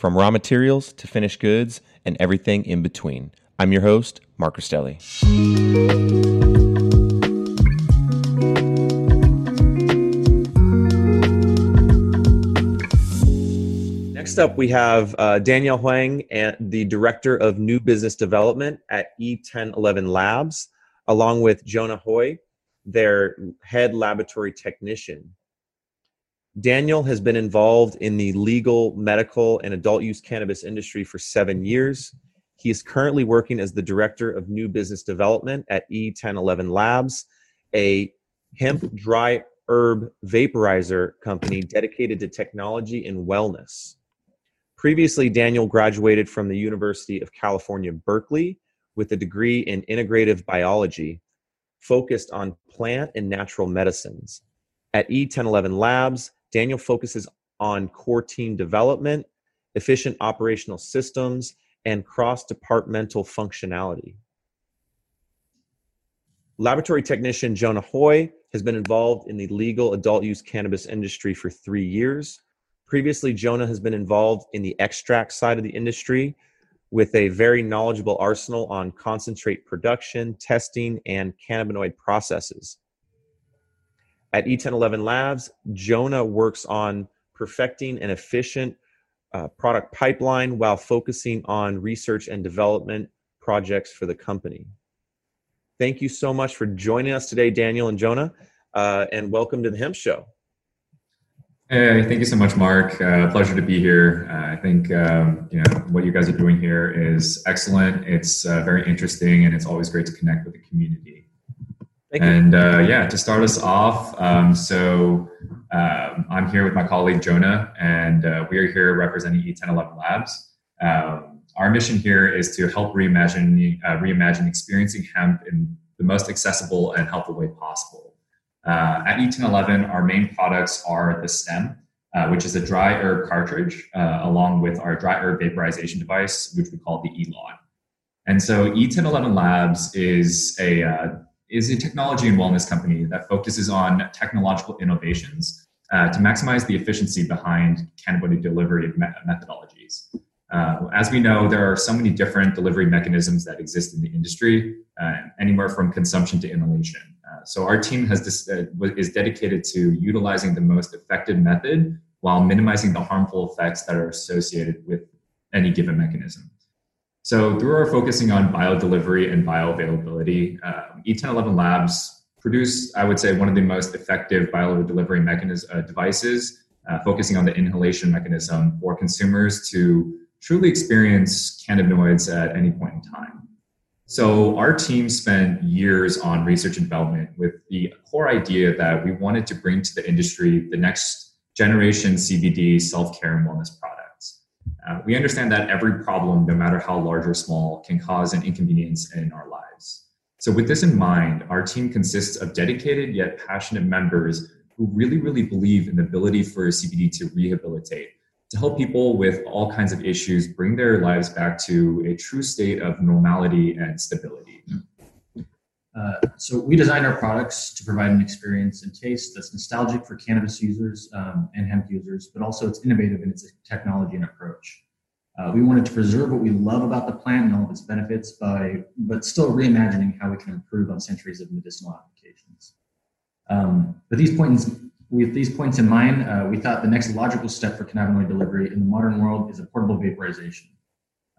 from raw materials to finished goods and everything in between. I'm your host, Mark Rostelli. Next up, we have uh, Daniel Huang, and the Director of New Business Development at E1011 Labs, along with Jonah Hoy, their Head Laboratory Technician. Daniel has been involved in the legal, medical, and adult use cannabis industry for seven years. He is currently working as the Director of New Business Development at E1011 Labs, a hemp dry herb vaporizer company dedicated to technology and wellness. Previously, Daniel graduated from the University of California, Berkeley, with a degree in integrative biology focused on plant and natural medicines. At E1011 Labs, Daniel focuses on core team development, efficient operational systems, and cross departmental functionality. Laboratory technician Jonah Hoy has been involved in the legal adult use cannabis industry for three years. Previously, Jonah has been involved in the extract side of the industry with a very knowledgeable arsenal on concentrate production, testing, and cannabinoid processes. At E1011 Labs, Jonah works on perfecting an efficient uh, product pipeline while focusing on research and development projects for the company. Thank you so much for joining us today, Daniel and Jonah, uh, and welcome to the Hemp Show. Hey, thank you so much, Mark. Uh, pleasure to be here. Uh, I think um, you know what you guys are doing here is excellent. It's uh, very interesting, and it's always great to connect with the community. Thank and uh, yeah, to start us off, um, so um, I'm here with my colleague Jonah, and uh, we are here representing E1011 Labs. Um, our mission here is to help reimagine uh, reimagine experiencing hemp in the most accessible and helpful way possible. Uh, at E1011, our main products are the stem, uh, which is a dry herb cartridge, uh, along with our dry herb vaporization device, which we call the ELON. And so E1011 Labs is a, is a technology and wellness company that focuses on technological innovations uh, to maximize the efficiency behind cannabinoid delivery methodologies. Uh, as we know, there are so many different delivery mechanisms that exist in the industry, uh, anywhere from consumption to inhalation. Uh, so our team has this, uh, is dedicated to utilizing the most effective method while minimizing the harmful effects that are associated with any given mechanism. So through our focusing on biodelivery and bioavailability, uh, E1011 Labs produce, I would say, one of the most effective biodelivery mechanism uh, devices, uh, focusing on the inhalation mechanism for consumers to truly experience cannabinoids at any point in time. So our team spent years on research and development with the core idea that we wanted to bring to the industry the next generation CBD self-care and wellness products. Uh, we understand that every problem, no matter how large or small, can cause an inconvenience in our lives. So with this in mind, our team consists of dedicated yet passionate members who really, really believe in the ability for CBD to rehabilitate to help people with all kinds of issues bring their lives back to a true state of normality and stability. Uh, so we designed our products to provide an experience and taste that's nostalgic for cannabis users um, and hemp users, but also it's innovative in its technology and approach. Uh, we wanted to preserve what we love about the plant and all of its benefits by, but still reimagining how we can improve on centuries of medicinal applications. Um, with these points, with these points in mind, uh, we thought the next logical step for cannabinoid delivery in the modern world is a portable vaporization.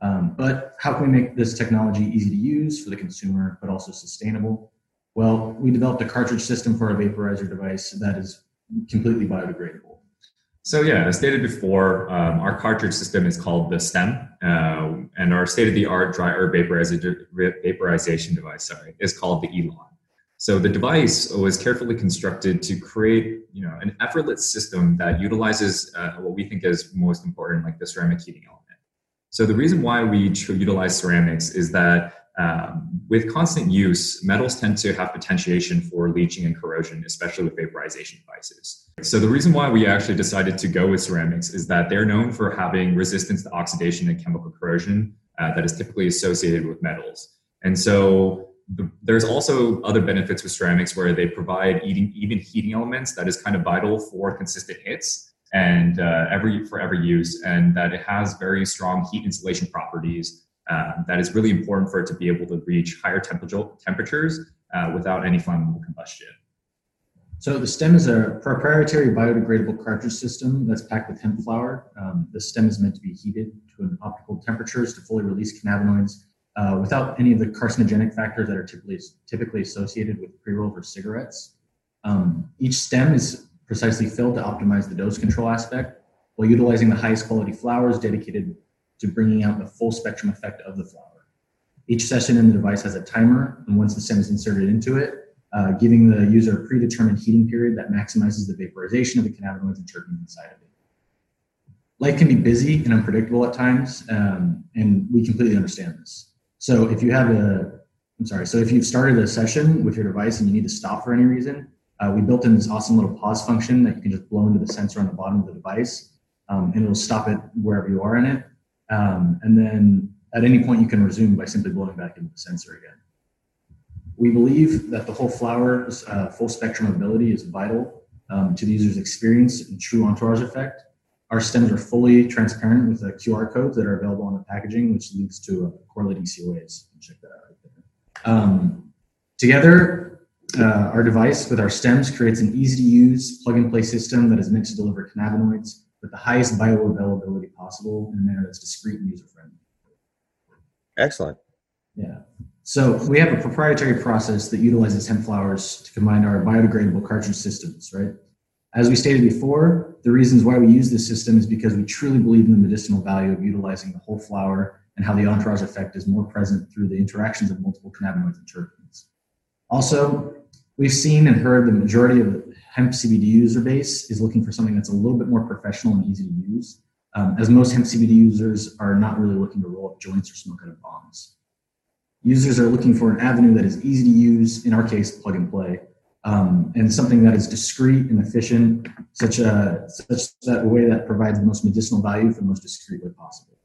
Um, but how can we make this technology easy to use for the consumer, but also sustainable? Well, we developed a cartridge system for our vaporizer device that is completely biodegradable. So yeah, as stated before, um, our cartridge system is called the STEM, uh, and our state-of-the-art dry herb vaporization device, sorry, is called the Elon. So the device was carefully constructed to create, you know, an effortless system that utilizes uh, what we think is most important, like the ceramic heating element. So the reason why we utilize ceramics is that um, with constant use, metals tend to have potentiation for leaching and corrosion, especially with vaporization devices. So the reason why we actually decided to go with ceramics is that they're known for having resistance to oxidation and chemical corrosion uh, that is typically associated with metals. And so the, there's also other benefits with ceramics where they provide eating, even heating elements that is kind of vital for consistent hits and uh, every for every use, and that it has very strong heat insulation properties. Uh, that is really important for it to be able to reach higher temperature temperatures uh, without any flammable combustion. So the stem is a proprietary biodegradable cartridge system that's packed with hemp flower. Um, the stem is meant to be heated to an optimal temperatures to fully release cannabinoids uh, without any of the carcinogenic factors that are typically typically associated with pre-rolls or cigarettes. Um, each stem is precisely filled to optimize the dose control aspect while utilizing the highest quality flowers dedicated to bringing out the full spectrum effect of the flower. Each session in the device has a timer, and once the stem is inserted into it, uh, giving the user a predetermined heating period that maximizes the vaporization of the cannabinoids and terpenes inside of it. Life can be busy and unpredictable at times, um, and we completely understand this. So if you have a, I'm sorry, so if you've started a session with your device and you need to stop for any reason, uh, we built in this awesome little pause function that you can just blow into the sensor on the bottom of the device, um, and it'll stop it wherever you are in it. Um, and then at any point, you can resume by simply blowing back into the sensor again. We believe that the whole flower's uh, full spectrum ability is vital um, to the user's experience and true entourage effect. Our stems are fully transparent with the QR codes that are available on the packaging, which leads to uh, correlating COAs. Check that out right there. Um, together, uh, our device with our stems creates an easy to use plug and play system that is meant to deliver cannabinoids with the highest bioavailability possible in a manner that's discreet and user friendly. Excellent. Yeah. So we have a proprietary process that utilizes hemp flowers to combine our biodegradable cartridge systems, right? As we stated before, the reasons why we use this system is because we truly believe in the medicinal value of utilizing the whole flower and how the entourage effect is more present through the interactions of multiple cannabinoids and terpenes. Also, we've seen and heard the majority of the hemp CBD user base is looking for something that's a little bit more professional and easy to use, um, as most hemp CBD users are not really looking to roll up joints or smoke out of bongs. Users are looking for an avenue that is easy to use, in our case, plug and play, um, and something that is discreet and efficient, such a such that way that provides the most medicinal value for the most discreet way possible.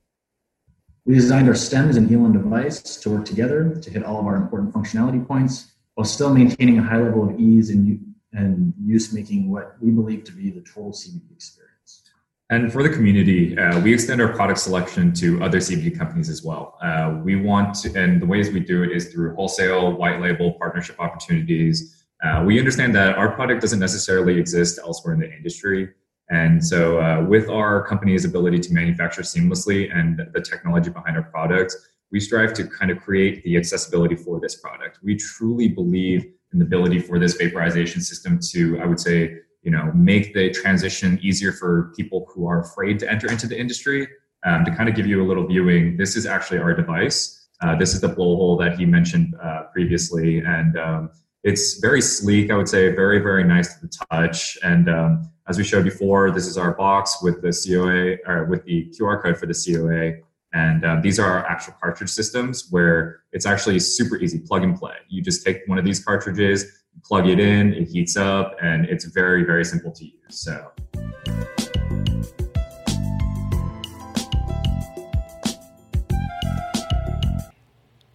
We designed our stems and Elon device to work together to hit all of our important functionality points while still maintaining a high level of ease and, and use making what we believe to be the total CBD experience. And for the community, uh, we extend our product selection to other CBD companies as well. Uh, we want to, and the ways we do it is through wholesale, white label, partnership opportunities. Uh, we understand that our product doesn't necessarily exist elsewhere in the industry. And so, uh, with our company's ability to manufacture seamlessly and the technology behind our products, we strive to kind of create the accessibility for this product. We truly believe in the ability for this vaporization system to, I would say, you know, make the transition easier for people who are afraid to enter into the industry. Um, to kind of give you a little viewing, this is actually our device. Uh, this is the blowhole that he mentioned uh, previously, and um, it's very sleek. I would say very, very nice to the touch. And um, as we showed before, this is our box with the COA or with the QR code for the COA. And uh, these are our actual cartridge systems where it's actually super easy, plug and play. You just take one of these cartridges, plug it in, it heats up, and it's very, very simple to use. So.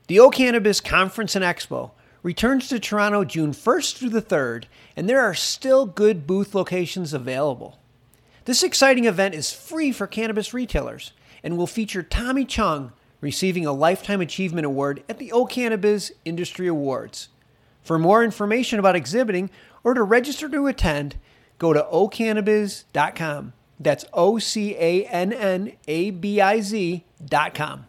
The O'Cannabiz Conference and Expo returns to Toronto June 1st through the 3rd, and there are still good booth locations available. This exciting event is free for cannabis retailers and will feature Tommy Chong receiving a Lifetime Achievement Award at the O'Cannabiz Industry Awards. For more information about exhibiting or to register to attend, go to ocannabiz.com. That's O C A N N A B I Z.com.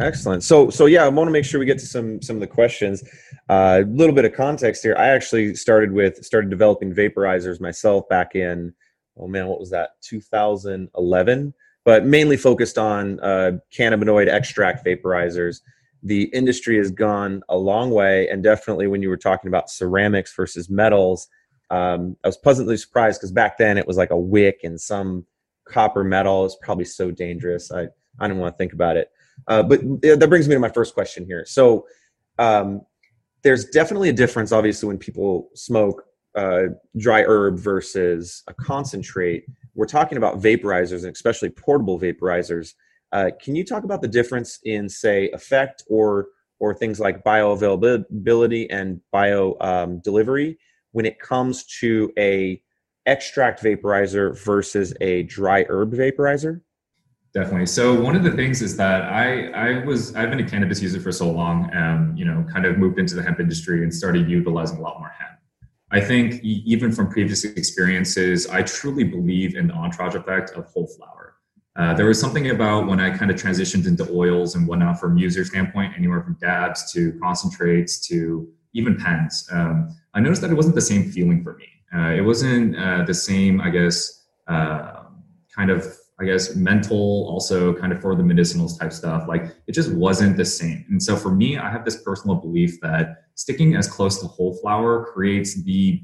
Excellent. So, so yeah, I want to make sure we get to some some of the questions. A uh, little bit of context here. I actually started with started developing vaporizers myself back in oh man, what was that? 2011, but mainly focused on uh, cannabinoid extract vaporizers. The industry has gone a long way, and definitely when you were talking about ceramics versus metals, um, I was pleasantly surprised because back then it was like a wick and some copper metal. It's probably so dangerous. I I don't want to think about it. Uh, but that brings me to my first question here. So um, there's definitely a difference, obviously, when people smoke uh, dry herb versus a concentrate. We're talking about vaporizers and especially portable vaporizers. Uh, can you talk about the difference in, say, effect or or things like bioavailability and bio um, delivery when it comes to a extract vaporizer versus a dry herb vaporizer? Definitely. So one of the things is that I I was I've been a cannabis user for so long, and you know, kind of moved into the hemp industry and started utilizing a lot more hemp. I think even from previous experiences, I truly believe in the entourage effect of whole flower. Uh, there was something about when I kind of transitioned into oils and whatnot from user standpoint, anywhere from dabs to concentrates to even pens. Um, I noticed that it wasn't the same feeling for me. Uh, it wasn't uh, the same, I guess, uh, kind of I guess mental, also kind of for the medicinals type stuff. Like it just wasn't the same. And so for me, I have this personal belief that sticking as close to whole flower creates the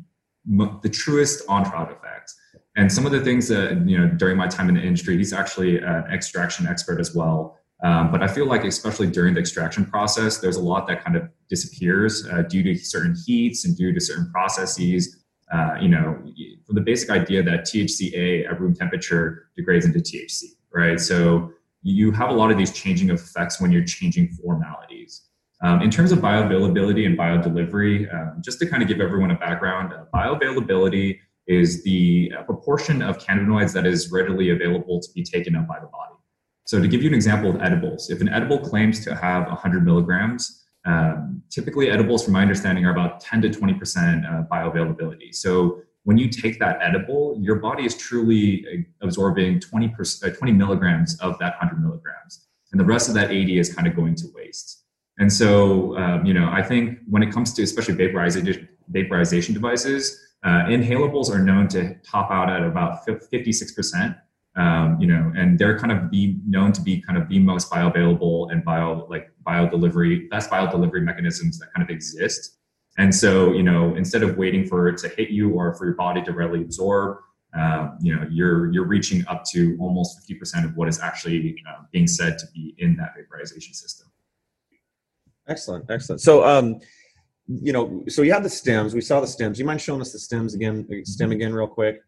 the truest entourage effect. And some of the things that you know during my time in the industry, he's actually an extraction expert as well. Um, but I feel like, especially during the extraction process, there's a lot that kind of disappears uh, due to certain heats and due to certain processes uh, you know, from the basic idea that THCA at room temperature degrades into THC, right? So you have a lot of these changing effects when you're changing formalities. Um, in terms of bioavailability and biodelivery, um, just to kind of give everyone a background, uh, bioavailability is the uh, proportion of cannabinoids that is readily available to be taken up by the body. So to give you an example of edibles, if an edible claims to have 100 milligrams, um, typically, edibles, from my understanding, are about 10 to 20% uh, bioavailability. So when you take that edible, your body is truly uh, absorbing 20, uh, 20 milligrams of that 100 milligrams. And the rest of that 80 is kind of going to waste. And so, um, you know, I think when it comes to especially vaporization, vaporization devices, uh, inhalables are known to top out at about 56% um, you know, and they're kind of be known to be kind of the most bioavailable and bio like bio delivery best bio delivery mechanisms that kind of exist. And so, you know, instead of waiting for it to hit you or for your body to readily absorb, um, you know, you're you're reaching up to almost 50% of what is actually uh, being said to be in that vaporization system. Excellent, excellent. So, um, you know, so you have the stems. We saw the stems. You mind showing us the stems again, stem again, real quick?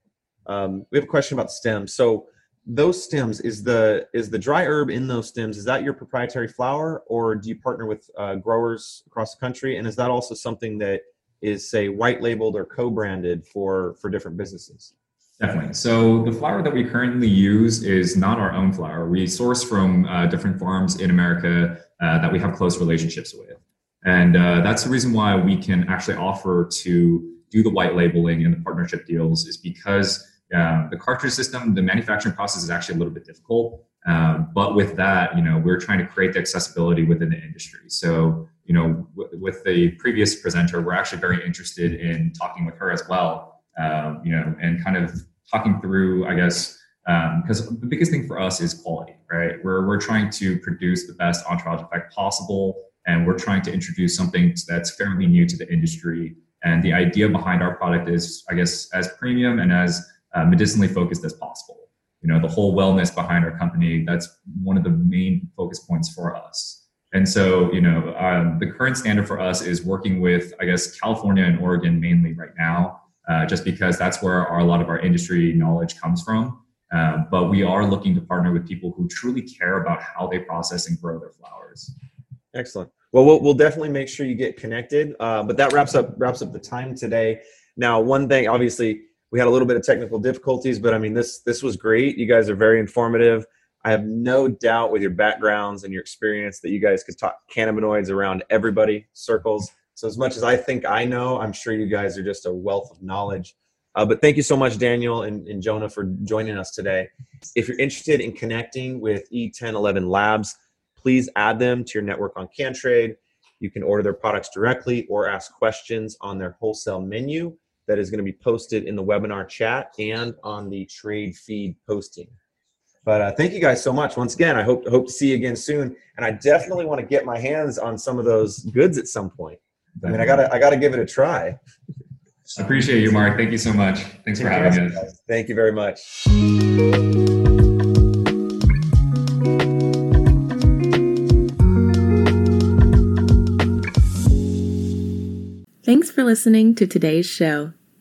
Um, we have a question about stems. So, those stems is the is the dry herb in those stems is that your proprietary flower or do you partner with uh, growers across the country? And is that also something that is say white labeled or co-branded for for different businesses? Definitely. So the flower that we currently use is not our own flower. We source from uh, different farms in america uh, that we have close relationships with. And uh, that's the reason why we can actually offer to do the white labeling and the partnership deals is because um, the cartridge system, the manufacturing process is actually a little bit difficult. Um, but with that, you know, we're trying to create the accessibility within the industry. So, you know, w- with the previous presenter, we're actually very interested in talking with her as well. Um, you know, and kind of talking through, I guess, because um, the biggest thing for us is quality, right? We're we're trying to produce the best entourage effect possible, and we're trying to introduce something that's fairly new to the industry. And the idea behind our product is, I guess, as premium and as uh, medicinally focused as possible. You know, the whole wellness behind our company, that's one of the main focus points for us. And so, you know, um, the current standard for us is working with, I guess, California and Oregon mainly right now, uh, just because that's where our, a lot of our industry knowledge comes from. Um, but we are looking to partner with people who truly care about how they process and grow their flowers. Excellent. Well, we'll, we'll definitely make sure you get connected. Uh, but that wraps up wraps up the time today. Now, one thing, obviously, we had a little bit of technical difficulties, but I mean, this this was great. You guys are very informative. I have no doubt with your backgrounds and your experience that you guys could talk cannabinoids around everybody, circles. So as much as I think I know, I'm sure you guys are just a wealth of knowledge. Uh, but thank you so much, Daniel and, and, Jonah, for joining us today. If you're interested in connecting with E1011 Labs, please add them to your network on CanTrade. You can order their products directly or ask questions on their wholesale menu that is going to be posted in the webinar chat and on the trade feed posting. But uh, thank you guys so much. Once again, I hope hope to see you again soon. And I definitely want to get my hands on some of those goods at some point. I mean, I gotta I gotta give it a try. I appreciate you, Mark. Thank you so much. Thanks for having us. Thank you very much. Thanks for listening to today's show.